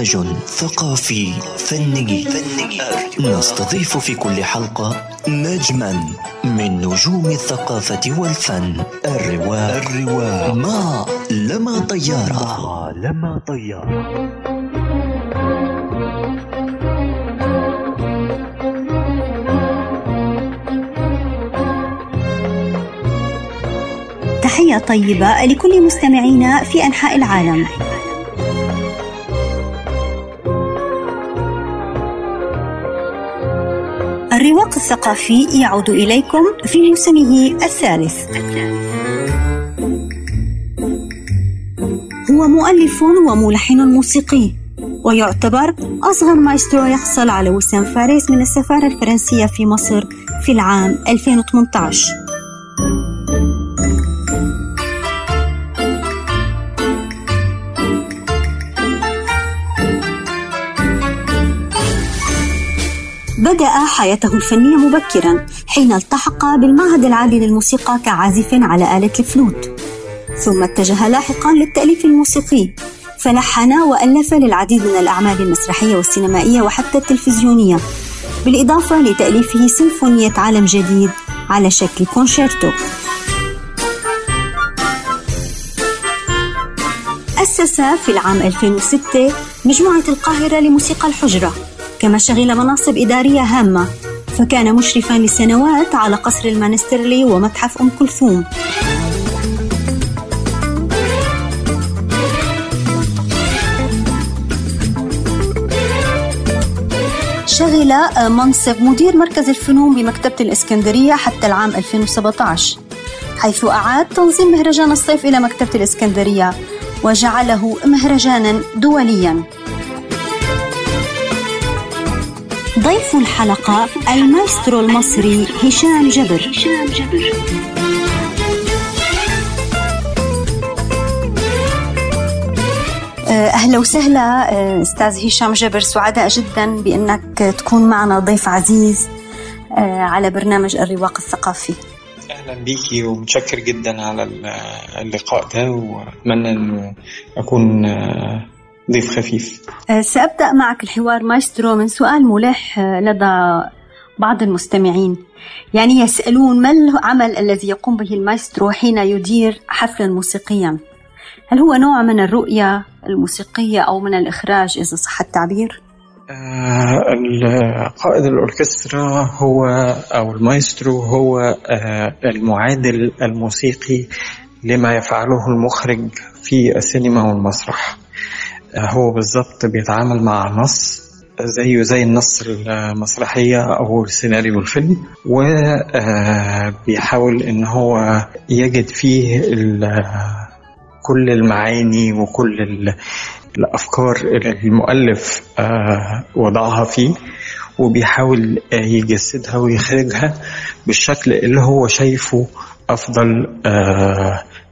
برنامج ثقافي فني. فني نستضيف في كل حلقة نجما من نجوم الثقافة والفن. الرواء الرواء ما لما طيارة. ما لما طيارة. تحية طيبة لكل مستمعينا في أنحاء العالم. الرواق الثقافي يعود إليكم في موسمه الثالث. هو مؤلف وملحن موسيقي ويعتبر أصغر مايسترو يحصل على وسام فارس من السفارة الفرنسية في مصر في العام 2018 بدأ حياته الفنية مبكرا حين التحق بالمعهد العالي للموسيقى كعازف على آلة الفلوت. ثم اتجه لاحقا للتأليف الموسيقي فلحن وألف للعديد من الأعمال المسرحية والسينمائية وحتى التلفزيونية بالإضافة لتأليفه سيمفونية عالم جديد على شكل كونشيرتو. أسس في العام 2006 مجموعة القاهرة لموسيقى الحجرة. كما شغل مناصب إدارية هامة فكان مشرفا لسنوات على قصر المانسترلي ومتحف أم كلثوم. شغل منصب مدير مركز الفنون بمكتبة الإسكندرية حتى العام 2017 حيث أعاد تنظيم مهرجان الصيف إلى مكتبة الإسكندرية وجعله مهرجانا دوليا. ضيف الحلقة المايسترو المصري هشام جبر, هشام جبر. أهلا وسهلا أستاذ هشام جبر سعداء جدا بأنك تكون معنا ضيف عزيز على برنامج الرواق الثقافي أهلا بيكي ومتشكر جدا على اللقاء ده وأتمنى إنه أكون ضيف خفيف. سأبدأ معك الحوار مايسترو من سؤال ملح لدى بعض المستمعين. يعني يسألون ما العمل الذي يقوم به المايسترو حين يدير حفلا موسيقيا؟ هل هو نوع من الرؤية الموسيقية أو من الإخراج إذا صح التعبير؟ آه قائد الأوركسترا هو أو المايسترو هو آه المعادل الموسيقي لما يفعله المخرج في السينما والمسرح. هو بالظبط بيتعامل مع نص زيه زي النص المسرحية أو السيناريو الفيلم وبيحاول إن هو يجد فيه كل المعاني وكل الأفكار اللي المؤلف وضعها فيه وبيحاول يجسدها ويخرجها بالشكل اللي هو شايفه أفضل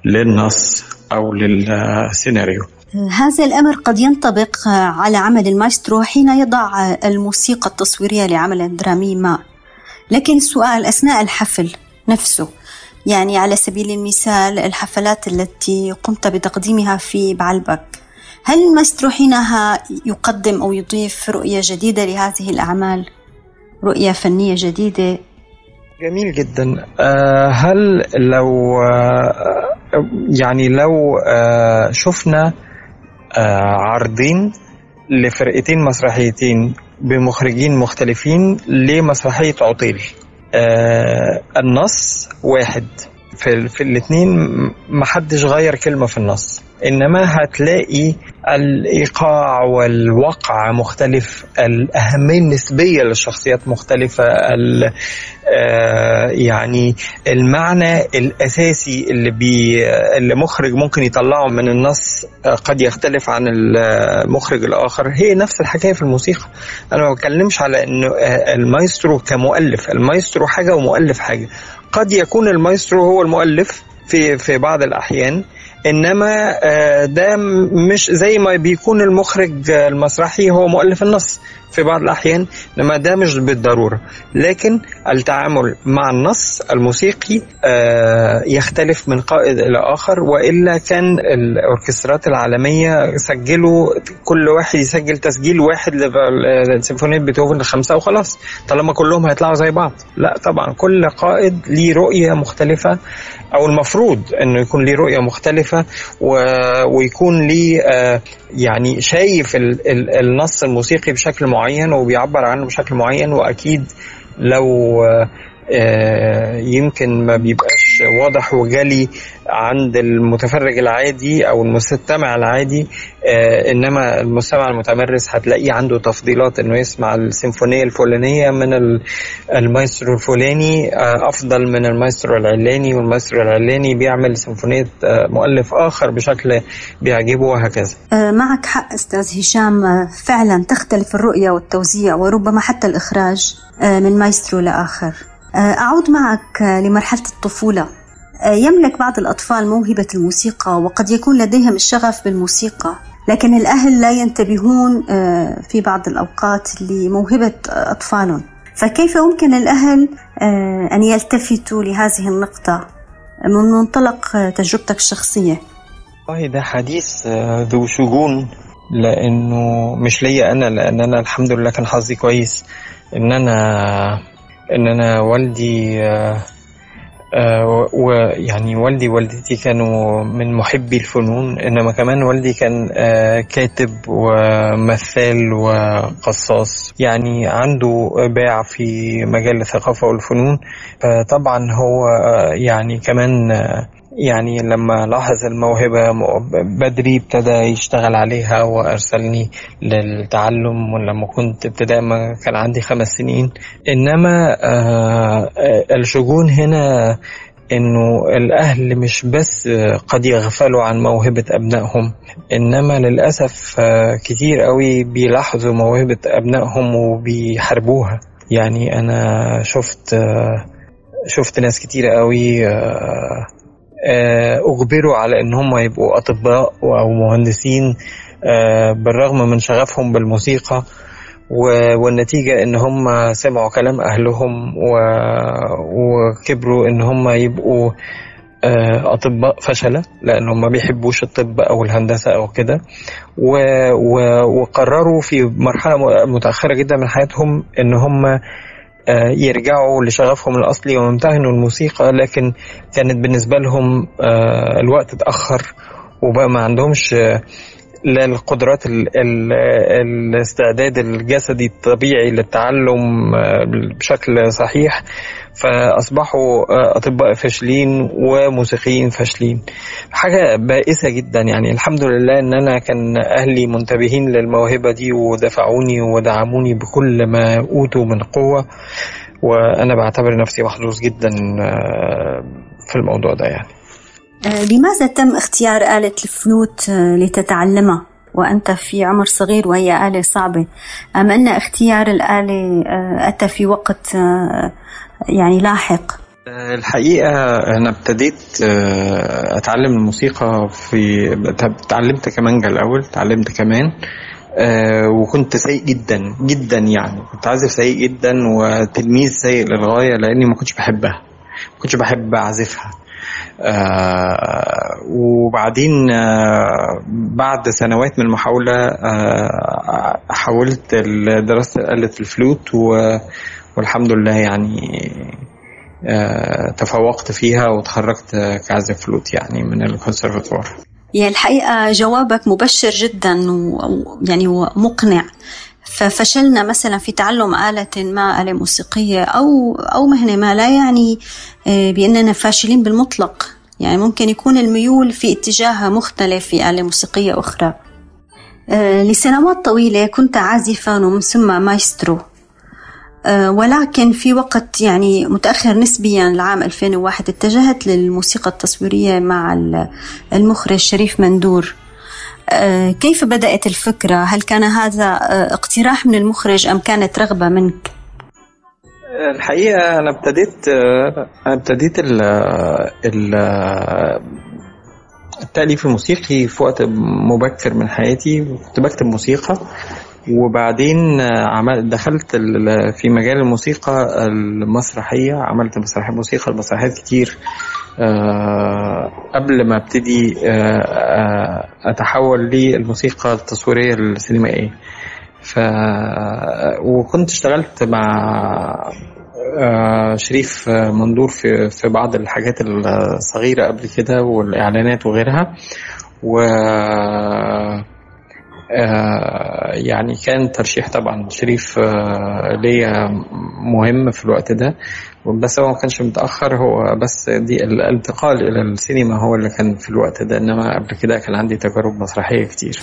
للنص أو للسيناريو. هذا الأمر قد ينطبق على عمل المايسترو حين يضع الموسيقى التصويرية لعمل درامي ما. لكن السؤال أثناء الحفل نفسه يعني على سبيل المثال الحفلات التي قمت بتقديمها في بعلبك هل المايسترو حينها يقدم أو يضيف رؤية جديدة لهذه الأعمال؟ رؤية فنية جديدة؟ جميل جدا. هل لو يعني لو شفنا عرضين لفرقتين مسرحيتين بمخرجين مختلفين لمسرحية عطيل. النص واحد. في, في الاثنين محدش غير كلمة في النص. إنما هتلاقي الإيقاع والوقع مختلف الأهمية النسبية للشخصيات مختلفة يعني المعنى الأساسي اللي بي اللي مخرج ممكن يطلعه من النص قد يختلف عن المخرج الآخر. هي نفس الحكاية في الموسيقى. أنا ما بتكلمش على إنه المايسترو كمؤلف. المايسترو حاجة ومؤلف حاجة. قد يكون المايسترو هو المؤلف في في بعض الأحيان إنما ده مش زي ما بيكون المخرج المسرحي هو مؤلف النص في بعض الأحيان إنما ده مش بالضرورة. لكن التعامل مع النص الموسيقي يختلف من قائد إلى آخر وإلا كان الأوركسترات العالمية سجلوا كل واحد يسجل تسجيل واحد لسيمفونية بيتهوفن الخمسة وخلاص طالما كلهم هيطلعوا زي بعض. لا طبعا كل قائد ليه رؤية مختلفة أو المفروض إنه يكون ليه رؤية مختلفة. ويكون ليه آه يعني شايف ال... ال... النص الموسيقي بشكل معين وبيعبر عنه بشكل معين وأكيد لو آه يمكن ما بيبقاش واضح وجلي عند المتفرج العادي أو المستمع العادي آه إنما المستمع المتمرس هتلاقيه عنده تفضيلات إنه يسمع السيمفونية الفلانية من المايسترو الفلاني آه أفضل من المايسترو العلاني والمايسترو العلاني بيعمل سيمفونية مؤلف آخر بشكل بيعجبه وهكذا. معك حق أستاذ هشام فعلا تختلف الرؤية والتوزيع وربما حتى الإخراج من مايسترو لآخر. أعود معك لمرحلة الطفولة. يملك بعض الأطفال موهبة الموسيقى وقد يكون لديهم الشغف بالموسيقى. لكن الأهل لا ينتبهون في بعض الأوقات لموهبة أطفالهم. فكيف يمكن الأهل أن يلتفتوا لهذه النقطة من منطلق تجربتك الشخصية؟ والله ده حديث ذو شجون لأنه مش ليا أنا لأن أنا الحمد لله كان حظي كويس إن أنا إن أنا والدي آه آه ويعني والدي ووالدتي كانوا من محبي الفنون إنما كمان والدي كان آه كاتب ومثال وقصاص يعني عنده باع في مجال الثقافة والفنون. فطبعا هو يعني كمان يعني لما لاحظ الموهبة بدري ابتدى يشتغل عليها وأرسلني للتعلم ولما كنت ابتداء ما كان عندي خمس سنين. إنما الشجون هنا إنه الأهل مش بس قد يغفلوا عن موهبة أبنائهم إنما للأسف كتير قوي بيلاحظوا موهبة أبنائهم وبيحاربوها. يعني أنا شفت شفت ناس كتير قوي اجبروا على إن هم يبقوا أطباء أو مهندسين بالرغم من شغفهم بالموسيقى والنتيجة إن هم سمعوا كلام أهلهم وكبروا إن هم يبقوا أطباء فشلة لانهم ما بيحبوش الطب أو الهندسة أو كده. وقرروا في مرحلة متأخرة جدا من حياتهم إن هم يرجعوا لشغفهم الأصلي ويمتهنوا الموسيقى لكن كانت بالنسبة لهم الوقت اتأخر وبقى ما عندهمش ال الاستعداد الجسدي الطبيعي للتعلم بشكل صحيح. فأصبحوا أطباء فاشلين وموسيقيين فاشلين. حاجة بائسة جدا يعني. الحمد لله إن أنا كان أهلي منتبهين للموهبة دي ودفعوني ودعموني بكل ما أوتوا من قوة. وأنا بعتبر نفسي محظوظ جدا في الموضوع ده يعني. لماذا تم اختيار آلة الفلوت لتتعلمها؟ وأنت في عمر صغير وهي آلة صعبة. أم أن اختيار الآلة أتى في وقت يعني لاحق؟ الحقيقة أنا ابتديت أتعلم الموسيقى في تعلمت كمانجا الأول تعلمت كمان وكنت سيء جدا جدا يعني. كنت عازف سيء جدا وتلميذ سيء للغاية لأني ما كنتش بحبها. ما كنتش بحب أعزفها. آه وبعدين آه بعد سنوات من المحاولة آه حاولت دراسة آلة الفلوت والحمد لله يعني تفوقت فيها وتخرجت كعازف فلوت يعني من الكونسرفتوار يعني الحقيقة جوابك مبشر جدا ويعني ومقنع ففشلنا مثلا في تعلم آلة ما آلة موسيقية أو أو مهنة ما لا يعني بأننا فاشلين بالمطلق. يعني ممكن يكون الميول في اتجاه مختلف في آلة موسيقية أخرى. لسنوات طويلة كنت عازفا ومن ثم مايسترو. ولكن في وقت يعني متأخر نسبيا العام 2001 اتجهت للموسيقى التصويرية مع المخرج شريف مندور. كيف بدأت الفكرة؟ هل كان هذا اقتراح من المخرج أم كانت رغبة منك؟ الحقيقة أنا ابتديت أنا ابتديت ال ال التأليف الموسيقي في وقت مبكر من حياتي كنت بكتب موسيقى وبعدين عمل دخلت في مجال الموسيقى المسرحية عملت مسرحية موسيقى المسرحيات كتير قبل ما ابتدي أه اتحول للموسيقى التصويرية السينمائية. ف وكنت اشتغلت مع شريف مندور في في بعض الحاجات الصغيرة قبل كده والإعلانات وغيرها. و آه يعني كان ترشيح طبعا. شريف آه ليا مهم في الوقت ده. بس هو ما كانش متأخر هو بس دي الانتقال إلى السينما هو اللي كان في الوقت ده إنما قبل كده كان عندي تجارب مسرحية كتير.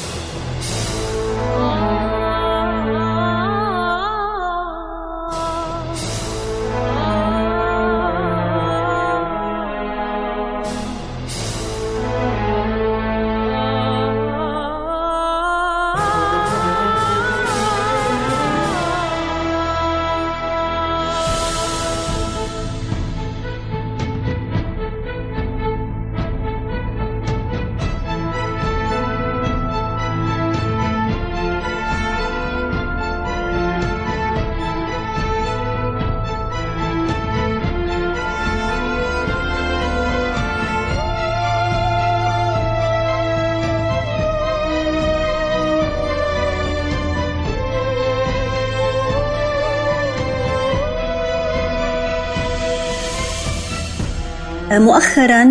مؤخرا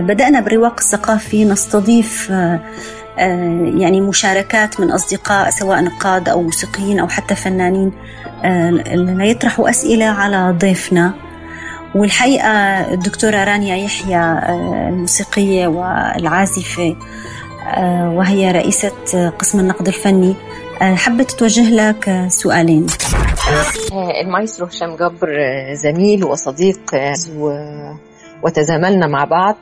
بدأنا برواق الثقافي نستضيف يعني مشاركات من أصدقاء سواء نقاد أو موسيقيين أو حتى فنانين ليطرحوا أسئلة على ضيفنا. والحقيقة الدكتورة رانيا يحيى الموسيقية والعازفة وهي رئيسة قسم النقد الفني حبت توجه لك سؤالين. المايسترو هشام جبر زميل وصديق و... وتزاملنا مع بعض.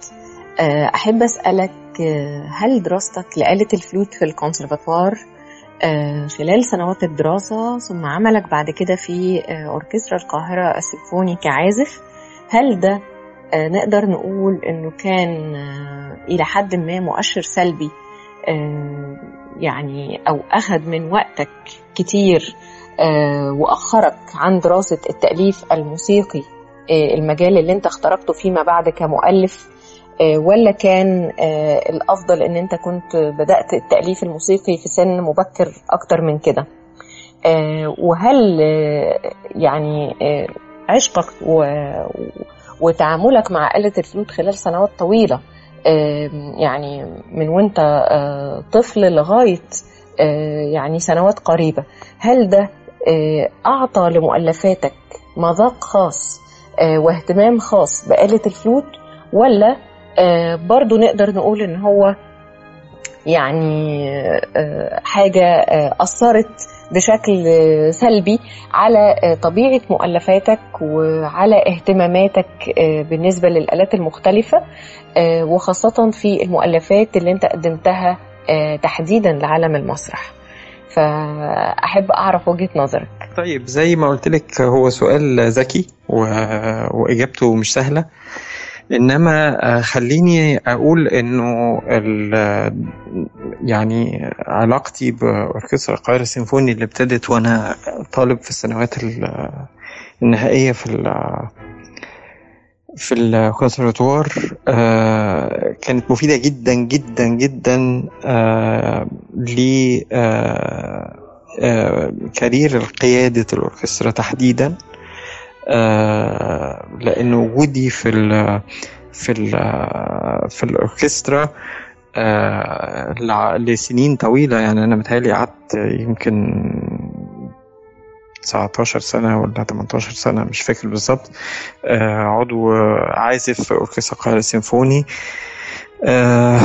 أحب أسألك هل دراستك لآلة الفلوت في الكونسرفاتوار؟ خلال سنوات الدراسة ثم عملك بعد كده في أوركسترا القاهرة السيمفوني كعازف هل ده نقدر نقول إنه كان إلى حد ما مؤشر سلبي؟ يعني أو أخذ من وقتك كتير وأخرك عن دراسة التأليف الموسيقي؟ المجال اللي انت اخترقته فيما بعد كمؤلف ولا كان الأفضل إن انت كنت بدأت التأليف الموسيقي في سن مبكر أكتر من كده؟ وهل يعني عشقك وتعاملك مع آلة الفلوت خلال سنوات طويلة يعني من وانت طفل لغاية يعني سنوات قريبة هل ده أعطى لمؤلفاتك مذاق خاص واهتمام خاص بآلة الفلوت ولا برضو نقدر نقول إن هو يعني حاجة أثرت بشكل سلبي على طبيعة مؤلفاتك وعلى اهتماماتك بالنسبة للآلات المختلفة وخاصة في المؤلفات اللي أنت قدمتها تحديدا لعالم المسرح. فأحب أعرف وجهة نظرك. طيب زي ما قلت لك هو سؤال ذكي و... وإجابته مش سهلة. إنما خليني أقول إنه ال... يعني علاقتي بأوركسترا القاهرة السيمفوني اللي ابتدت وأنا طالب في السنوات النهائية في ال... في الكونسرفتوار آه كانت مفيدة جدا جدا جدا آه ل آه career قيادة الأوركسترا تحديدا لأن وجودي في ال في ال في الأوركسترا لسنين طويلة يعني أنا متهيألي قعدت يمكن 19 سنة ولا 18 سنة مش فاكر بالظبط. آه عضو عازف في أوركسترا القاهرة السيمفوني. آه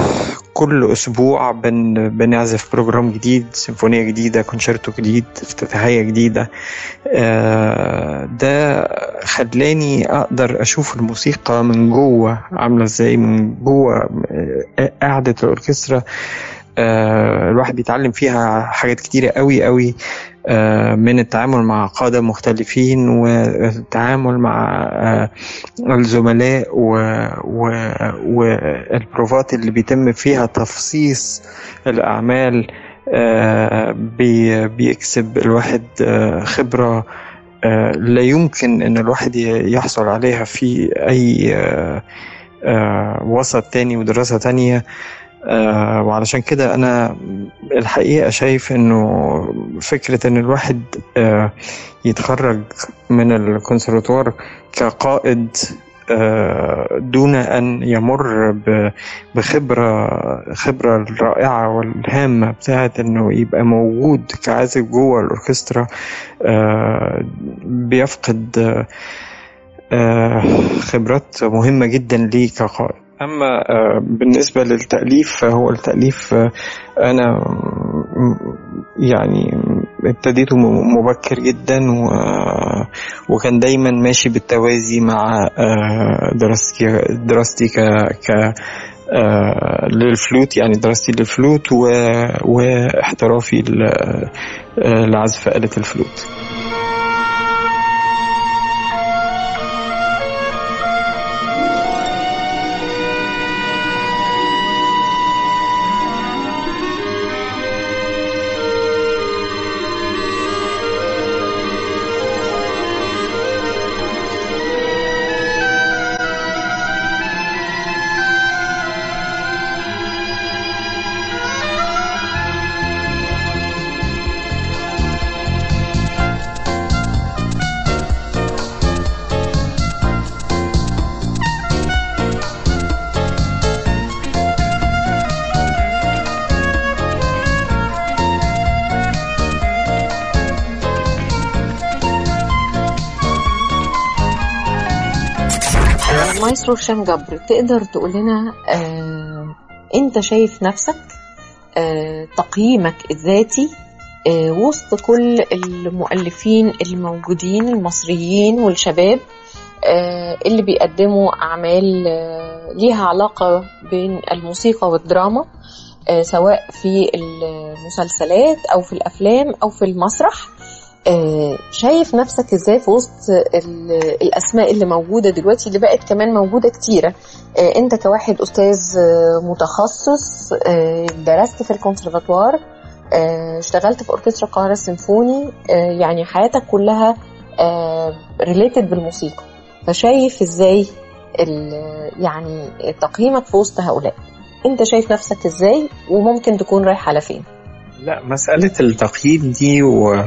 كل أسبوع بن بنعزف program جديد سيمفونية جديدة كونشيرتو جديد افتتاحية جديدة. آه ده خلاني أقدر أشوف الموسيقى من جوه عاملة إزاي من جوه قاعدة الأوركسترا. آه، الواحد بيتعلم فيها حاجات كتيرة قوي قوي آه، من التعامل مع قادة مختلفين والتعامل مع آه، الزملاء والبروفات اللي بيتم فيها تفصيص الأعمال آه، بي- بيكسب الواحد آه، خبرة آه، لا يمكن إن الواحد يحصل عليها في أي آه، آه، وسط تاني ودراسة تانية. آه، وعلشان كده أنا الحقيقة شايف إنه فكرة إن الواحد آه، يتخرج من الكونسرفتوار كقائد آه، دون أن يمر ب- بخبرة خبرة الرائعة والهامة بتاعت إنه يبقى موجود كعازف جوه الأوركسترا بيفقد خبرات مهمة جدا ليه كقائد. أما آه، بالنسبة للتأليف فهو التأليف آه، أنا م- يعني ابتديته مبكر جدا و- وكان دايما ماشي بالتوازي مع آه، دراستي دراستي ك ك آه، للفلوت يعني دراستي للفلوت واحترافي آه، لعزف آلة الفلوت. مايسترو هشام جبر تقدر تقول لنا آه، انت شايف نفسك آه، تقييمك الذاتي آه، وسط كل المؤلفين الموجودين المصريين والشباب آه، اللي بيقدموا أعمال آه، ليها علاقة بين الموسيقى والدراما آه، سواء في المسلسلات أو في الأفلام أو في المسرح. شايف نفسك إزاي في وسط ال- الأسماء اللي موجودة دلوقتي اللي بقت كمان موجودة كتيرة. آه، انت كواحد أستاذ آه، متخصص آه، درست في الكونسرفاتوار آه، اشتغلت في أوركسترا القاهرة السيمفوني آه، يعني حياتك كلها related بالموسيقى. فشايف إزاي يعني تقييمك في وسط هؤلاء؟ انت شايف نفسك إزاي وممكن تكون رايح على فين؟ لا مسألة التقييم دي و...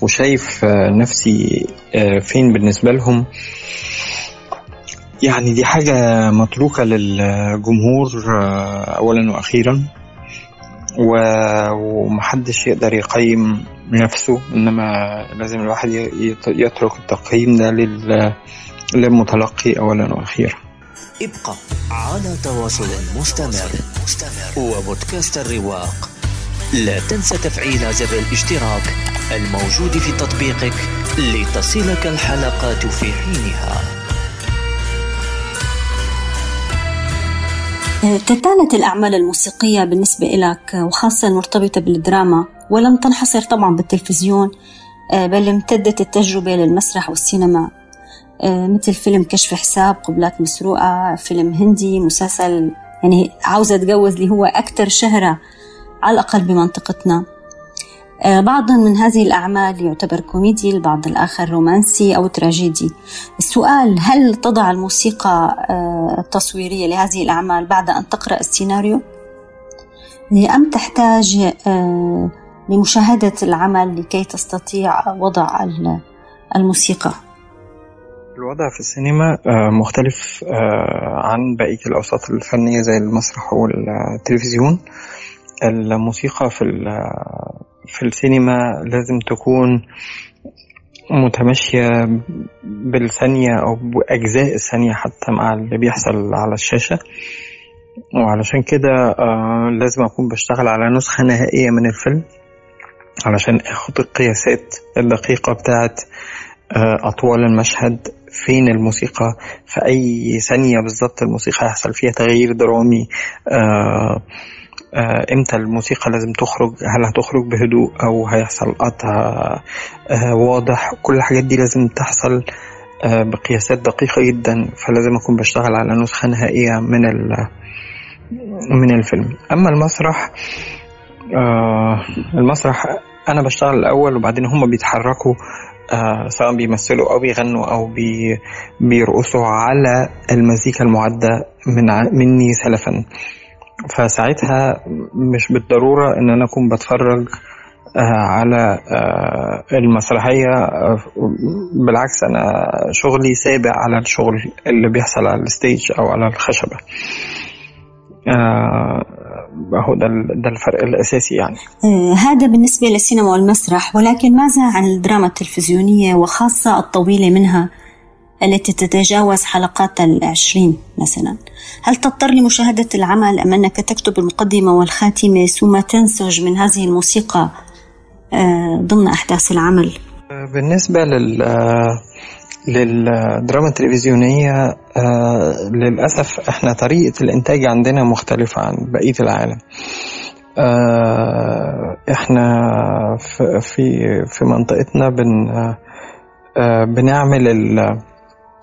وشايف آه، نفسي آه، فين بالنسبة لهم. يعني دي حاجة متروكة للجمهور آه، أولا وأخيرا. ومحدش يقدر يقيم نفسه إنما لازم الواحد يترك التقييم ده لل... للمتلقي أولا وأخيرا. ابقى على تواصل مستمر. وبودكاست الرواق. لا تنسى تفعيل زر الاشتراك الموجود في تطبيقك لتصلك الحلقات في حينها. كانت الأعمال الموسيقية بالنسبة لك وخاصة المرتبطة بالدراما ولم تنحصر طبعا بالتلفزيون آه، بل امتدت التجربة للمسرح والسينما آه، مثل فيلم كشف حساب قبلات مسروقة فيلم هندي مسلسل يعني عاوزة أتجوز اللي هو أكثر شهرة على الأقل بمنطقتنا آه، بعض من هذه الأعمال يعتبر كوميدي البعض الآخر رومانسي أو تراجيدي السؤال هل تضع الموسيقى آه، التصويرية لهذه الأعمال بعد أن تقرأ السيناريو؟ أم تحتاج آه، لمشاهدة العمل لكي تستطيع وضع ال- الموسيقى؟ الوضع في السينما مختلف عن بقية الأوساط الفنية زي المسرح والتلفزيون الموسيقى في في السينما لازم تكون متماشية بالثانية أو بأجزاء الثانية حتى مع اللي بيحصل على الشاشة. وعلشان كده آه، لازم أكون بشتغل على نسخة نهائية من الفيلم علشان أخد القياسات الدقيقة بتاعت آه، أطوال المشهد فين الموسيقى في أي ثانية بالظبط الموسيقى هيحصل فيها تغيير درامي آه، آه، إمتى الموسيقى لازم تخرج؟ هل هتخرج بهدوء أو هيحصل قطع؟ آه، واضح. كل الحاجات دي لازم تحصل آه، بقياسات دقيقة جدا فلازم أكون بشتغل على نسخة نهائية من من الفيلم. أما المسرح المسرح أنا بشتغل الأول وبعدين هم بيتحركوا سواء بيمثلوا أو بيغنوا أو بي بيرقصوا على المزيكا المعدة من مني سلفا. فساعتها مش بالضرورة إن أنا أكون بتفرج آه، على آه، المسرحية آه، بالعكس أنا شغلي سابق على الشغل اللي بيحصل على ال stage أو على الخشبة. هو ده ده الفرق الأساسي يعني. هذا بالنسبة للسينما والمسرح ولكن ماذا عن الدراما التلفزيونية وخاصة الطويلة منها؟ التي تتجاوز حلقات العشرين مثلا. هل تضطر لمشاهدة العمل أم أنك تكتب المقدمة والخاتمة ثم تنسج من هذه الموسيقى آه، ضمن أحداث العمل؟ بالنسبة لل للدراما التلفزيونية آه، للأسف إحنا طريقة الإنتاج عندنا مختلفة عن بقية العالم. آه، إحنا في في منطقتنا بن بنعمل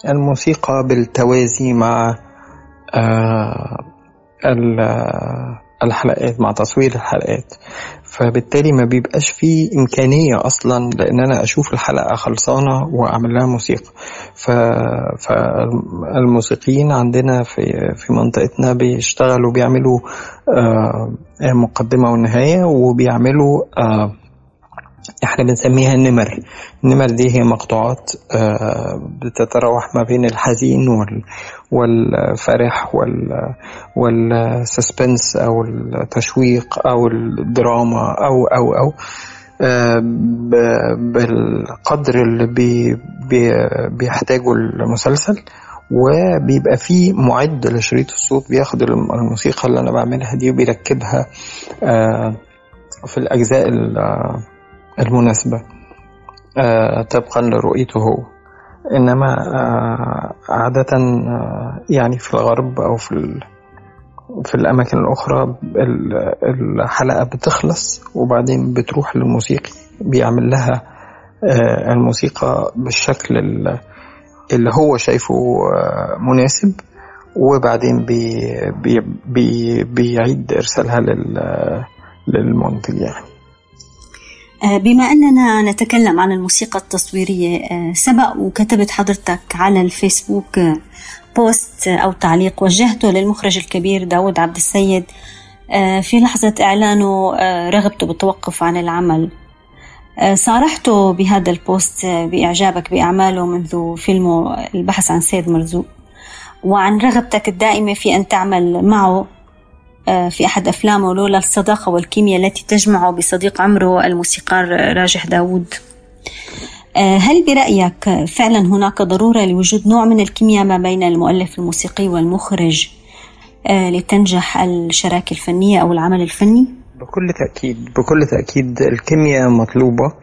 الموسيقى بالتوازي مع آه، الحلقات مع تصوير الحلقات. فبالتالي ما بيبقاش فيه إمكانية أصلا لأن أنا أشوف الحلقة خلصانة وأعمل لها موسيقى. فالموسيقيين عندنا في في منطقتنا بيشتغلوا بيعملوا آه، مقدمة ونهاية وبيعملوا آه، إحنا بنسميها النمر. النمر دي هي مقطوعات آه، بتتراوح ما بين الحزين والفرح والسسبنس أو التشويق أو الدراما أو أو أو آه، بالقدر اللي بي بيحتاجه المسلسل وبيبقى فيه معد لشريط الصوت بياخد الموسيقى اللي أنا بعملها دي وبيركبها آه، في الأجزاء المناسبة. آه، طبقا لرؤيته هو. إنما آه، عادة آه، يعني في الغرب أو في في الأماكن الأخرى الحلقة بتخلص وبعدين بتروح للموسيقي بيعمل لها الموسيقى بالشكل اللي هو شايفه مناسب وبعدين بي بي بي بيعيد إرسالها للمنتج يعني. آه، بما أننا نتكلم عن الموسيقى التصويرية آه، سبق وكتبت حضرتك على الفيسبوك آه، post أو تعليق وجهته للمخرج الكبير داود عبد السيد في لحظة إعلانه رغبته بالتوقف عن العمل. صارحته بهذا البوست بإعجابك بأعماله منذ فيلمه البحث عن سيد مرزوق وعن رغبتك الدائمة في أن تعمل معه. آه، في أحد أفلامه لولا الصداقة والكيمياء التي تجمعه بصديق عمره الموسيقار راجح داوود آه، هل برأيك فعلا هناك ضرورة لوجود نوع من الكيمياء ما بين المؤلف الموسيقي والمخرج آه، لتنجح الشراكة الفنية أو العمل الفني؟ بكل تأكيد بكل تأكيد الكيمياء مطلوبة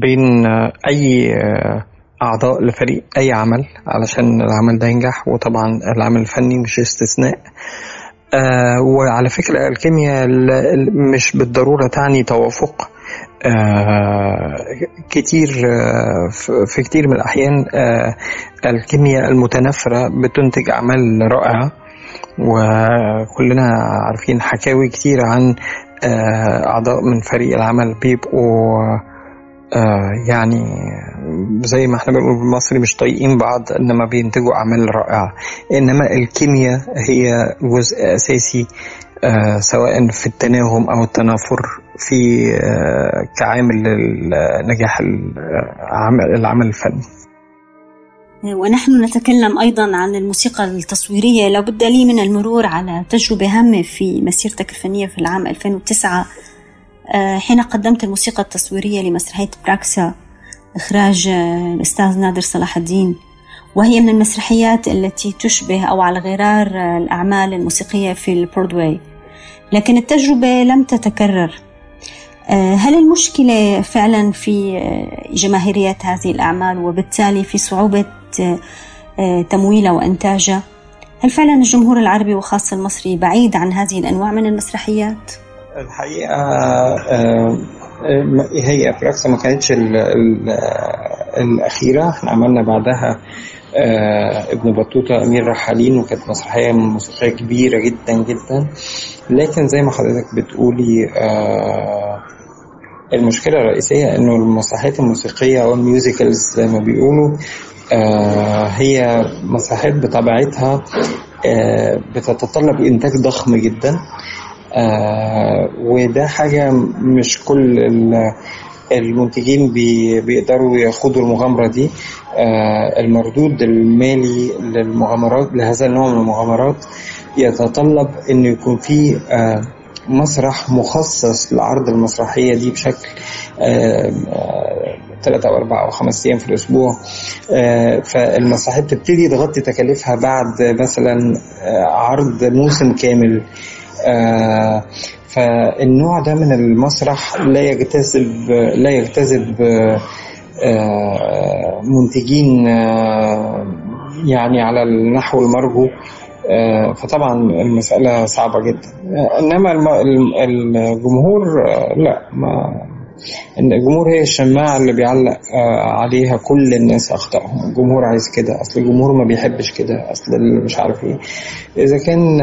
بين أي أعضاء لفريق أي عمل علشان العمل ده ينجح وطبعا العمل الفني مش استثناء. آه وعلى فكرة الكيمياء مش بالضرورة تعني توافق. آه كتير آه في كتير من الأحيان آه الكيمياء المتنافرة بتنتج أعمال رائعة وكلنا عارفين حكاوي كتير عن آه أعضاء من فريق العمل بيبقوا آه يعني زي ما إحنا بنقول بالمصري مش طايقين بعض إنما بينتجوا أعمال رائعة. إنما الكيمياء هي جزء أساسي آه سواء في التناغم أو التنافر في آه كعامل لنجاح العمل الفني. ونحن نتكلم أيضا عن الموسيقى التصويرية. لابد لي من المرور على تجربة هامة في مسيرتك الفنية في العام 2009 آه، حين قدمت الموسيقى التصويرية لمسرحية براكسا إخراج آه، الأستاذ نادر صلاح الدين وهي من المسرحيات التي تشبه أو على غرار آه، الأعمال الموسيقية في البرودواي لكن التجربة لم تتكرر هل المشكلة فعلا في جماهيرية هذه الأعمال وبالتالي في صعوبة تمويلها وإنتاجها؟ هل فعلا الجمهور العربي وخاصة المصري بعيد عن هذه الأنواع من المسرحيات؟ الحقيقة آه، هي براكسا ما كانتش ال ال الأخيرة. إحنا عملنا بعدها آه ابن بطوطة أمير رحالين وكانت مسرحية موسيقية كبيرة جدا جدا. لكن زي ما حضرتك بتقولي آه المشكلة الرئيسية إنه المسرحيات الموسيقية أو الميوزيكالز زي ما بيقولوا آه هي مسرحيات بطبيعتها آه بتتطلب إنتاج ضخم جدا. آه وده حاجة مش كل المنتجين بيقدروا ياخدوا المغامرة دي. آه المردود المالي للمغامرات لهذا النوع من المغامرات يتطلب إنه يكون في آه مسرح مخصص لعرض المسرحية دي بشكل ثلاثة أو أربعة أو خمس أيام في الأسبوع. فالمسرحية بتبتدي تغطي تكاليفها بعد مثلا عرض موسم كامل. آه فالنوع ده من المسرح لا يجتذب لا يجتذب آه منتجين آه يعني على النحو المرجو. فطبعا المسألة صعبة جدا. إنما الجمهور لا ما الجمهور هي الشماعة اللي بيعلق عليها كل الناس أخطائهم. الجمهور عايز كده أصل الجمهور ما بيحبش كده أصل مش عارف إيه. إذا كان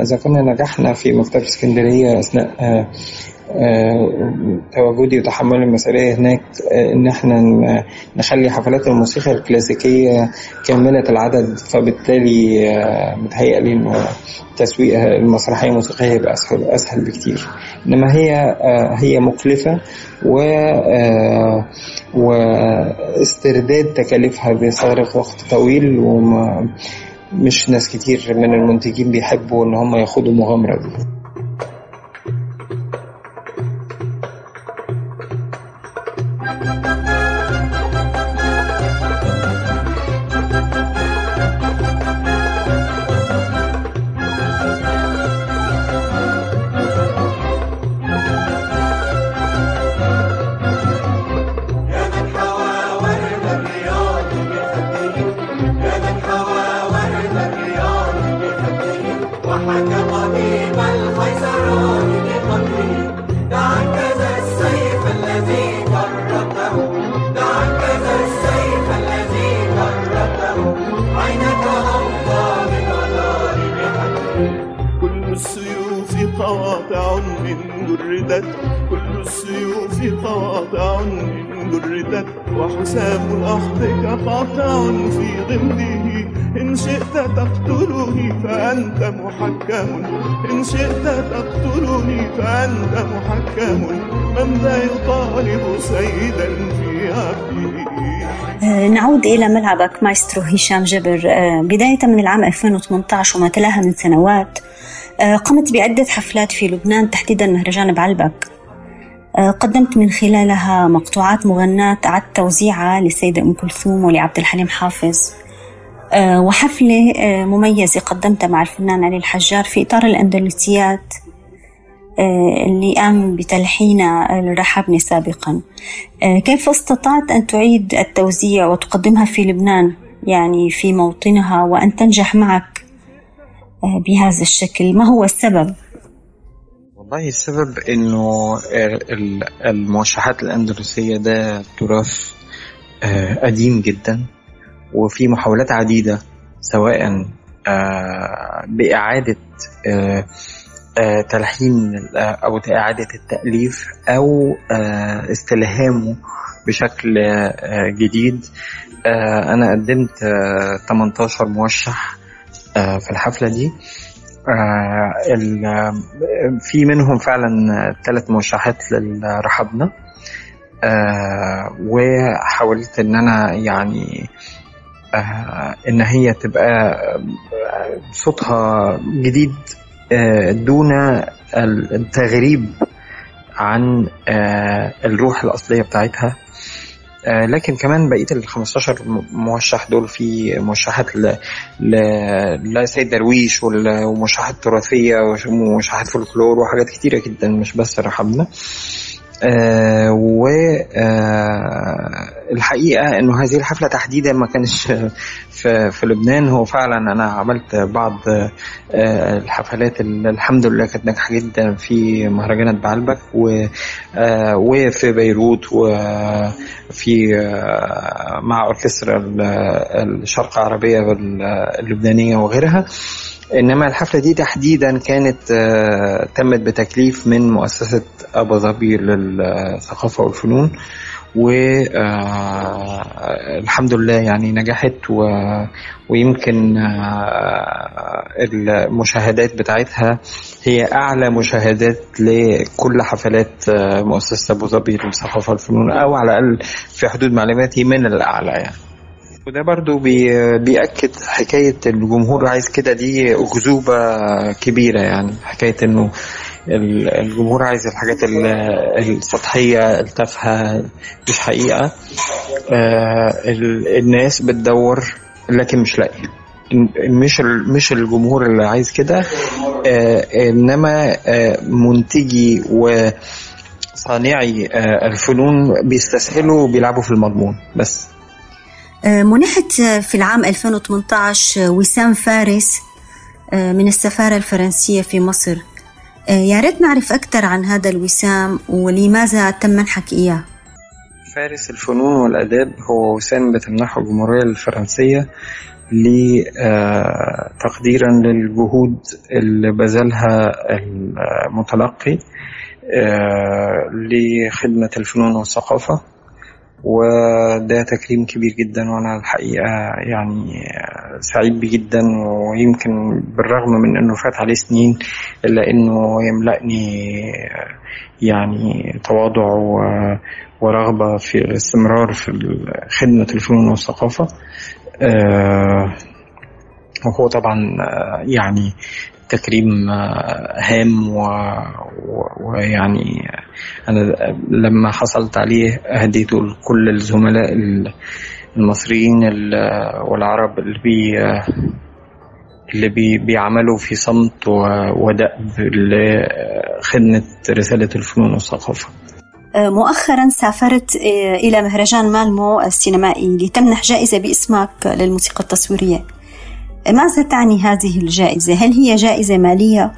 إذا كنا نجحنا في مكتبة اسكندرية أثناء تواجدي وتحملي المسؤولية هناك إن إحنا نخلي حفلات الموسيقى الكلاسيكية كاملة العدد فبالتالي متهيألي إنه تسويق المسرحية الموسيقية هيبقى أسهل أسهل بكتير. إنما هي هي مكلفة و واسترداد تكاليفها بيستغرق وقت طويل وما مش ناس كتير من المنتجين بيحبوا إن هم ياخدوا المغامرة دي. قواطع من جردت وحسام الأحضك قاطع في ضمنه إن شئت تقتلني فأنت محكم. إن شئت تقتلني فأنت محكم. من ذا يطالب سيدا في عبده نعود إلى ملعبك مايسترو هشام جبر. بداية من العام 2018 وما تلاها من سنوات قمت بعدة حفلات في لبنان تحديدا مهرجان بعلبك. قدمت من خلالها مقطوعات مغناة أعدت توزيعها للسيدة أم كلثوم ولعبد الحليم حافظ. وحفلة مميزة قدمتها مع الفنان علي الحجار في إطار الأندلسيات اللي قام بتلحينها الرحبني سابقا. كيف استطعت أن تعيد التوزيع وتقدمها في لبنان؟ يعني في موطنها وأن تنجح معك بهذا الشكل. ما هو السبب؟ والله السبب إنه الموشحات الأندلسية ده تراث قديم جدا وفي محاولات عديدة سواء بإعادة تلحين أو إعادة التأليف أو استلهامه بشكل جديد. أنا قدمت 18 موشح في الحفلة دي. في منهم فعلا ثلاث موشحات لرحبنا وحاولت إن أنا يعني إن هي تبقى صوتها جديد دون التغريب عن الروح الأصلية بتاعتها. لكن كمان بقية ال 15 موشح دول في موشحات ل لسيد درويش وموشحات تراثية وموشحات فولكلور وحاجات كتيرة جدا مش بس رحابنة آه والحقيقة إنه هذه الحفلة تحديدا ما كانش في, في لبنان. هو فعلا أنا عملت بعض آه، الحفلات اللي الحمد لله كانت ناجحة جدا في مهرجانات بعلبك و آه، وفي بيروت وفي آه، مع أوركسترا ال- الشرق العربية اللبنانيه وغيرها. إنما الحفلة دي تحديدا كانت تمت بتكليف من مؤسسة أبو ظبي للثقافة والفنون. والحمد لله يعني نجحت و... ويمكن آه، المشاهدات بتاعتها هي أعلى مشاهدات لكل حفلات آه، مؤسسة أبو ظبي للثقافه والفنون أو على الأقل في حدود معلوماتي من الأعلى يعني. وده برضو بي بيأكد حكاية الجمهور عايز كده دي أكذوبة كبيرة يعني حكاية إنه ال- الجمهور عايز الحاجات ال- السطحية التافهة مش حقيقة. آه، ال- الناس بتدور لكن مش لاقية مش مش الجمهور اللي عايز كده. آه، إنما آه، منتجي وصانعي آه، الفنون بيستسهلوا وبيلعبوا في المضمون بس. منحت آه، في العام 2018 آه، وسام فارس آه، من السفارة الفرنسية في مصر. يا ريت نعرف أكثر عن هذا الوسام ولماذا تم منحك إياه. فارس الفنون والآداب هو وسام بتمنحه الجمهورية الفرنسية تقديرا للجهود اللي بذلها المتلقي لخدمة الفنون والثقافة. وده تكريم كبير جدا وأنا الحقيقة يعني سعيد بيه جدا ويمكن بالرغم من إنه فات عليه سنين إلا إنه يملأني يعني تواضع ورغبة في الاستمرار في خدمه الفنون والثقافة. آه، وهو طبعا يعني تكريم آه، هام ويعني أنا لما حصلت عليه هديته لكل الزملاء ال- المصريين ال- والعرب اللي بي اللي بي بيعملوا في صمت ودأب لخدمة رسالة الفنون والثقافة. آه، مؤخرا سافرت آه، إلى مهرجان مالمو السينمائي لتمنح جائزة باسمك للموسيقى التصويرية. ماذا تعني هذه الجائزة؟ هل هي جائزة مالية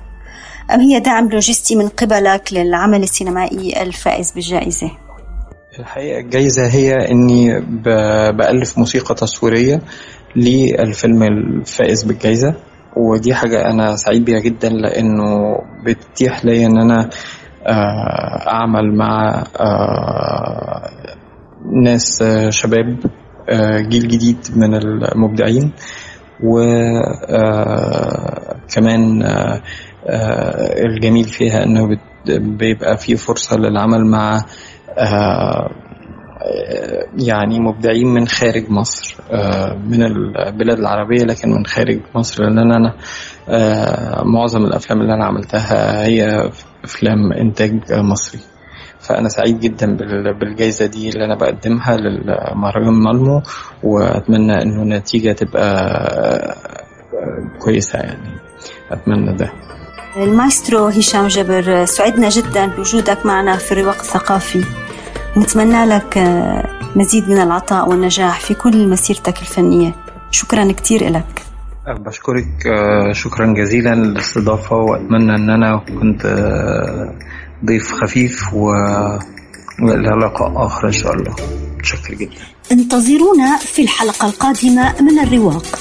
أم هي دعم لوجستي من قبلك للعمل السينمائي الفائز بالجائزة؟ الحقيقة الجايزة هي إني بألف موسيقى تصويرية للفيلم الفائز بالجايزة ودي حاجة أنا سعيد بيها جدا لأنه بتتيح لي إن أنا آه، أعمل مع آه، ناس آه، شباب جيل جديد من المبدعين وكمان الجميل فيها إنه بيبقى في فرصة للعمل مع آه، يعني مبدعين من خارج مصر آه، من البلاد العربية لكن من خارج مصر لأن أنا آه، معظم الأفلام اللي أنا عملتها هي أفلام إنتاج مصري. فأنا سعيد جدا بال- بالجائزة دي اللي أنا بقدمها للمهرجان مالمو وأتمنى إنه النتيجة تبقى كويسة يعني. أتمنى ده. المايسترو هشام جبر سعدنا جدا بوجودك معنا في الرواق الثقافي. نتمنى لك مزيد من العطاء والنجاح في كل مسيرتك الفنية. شكرا كثير لك. بشكرك شكرا جزيلا للاستضافة وأتمنى أن أنا كنت ضيف خفيف و لقاء آخر إن شاء الله. متشكر جدا. انتظرونا في الحلقة القادمة من الرواق.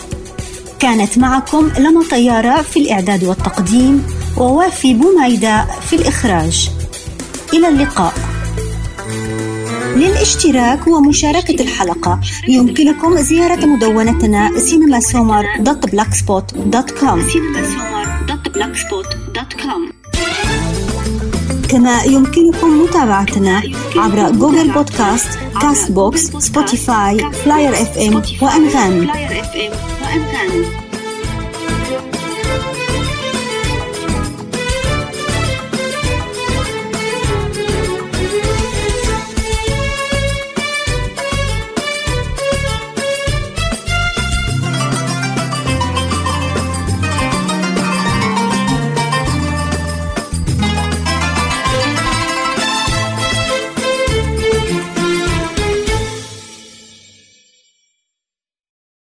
كانت معكم لما طيارة في الإعداد والتقديم ووافي بوميدة في الإخراج. إلى اللقاء. للاشتراك ومشاركة الحلقة يمكنكم زيارة مدونتنا cinemasomar.blogspot.com كما يمكنكم متابعتنا عبر Google Podcast Castbox Spotify Player FM وأنغامي.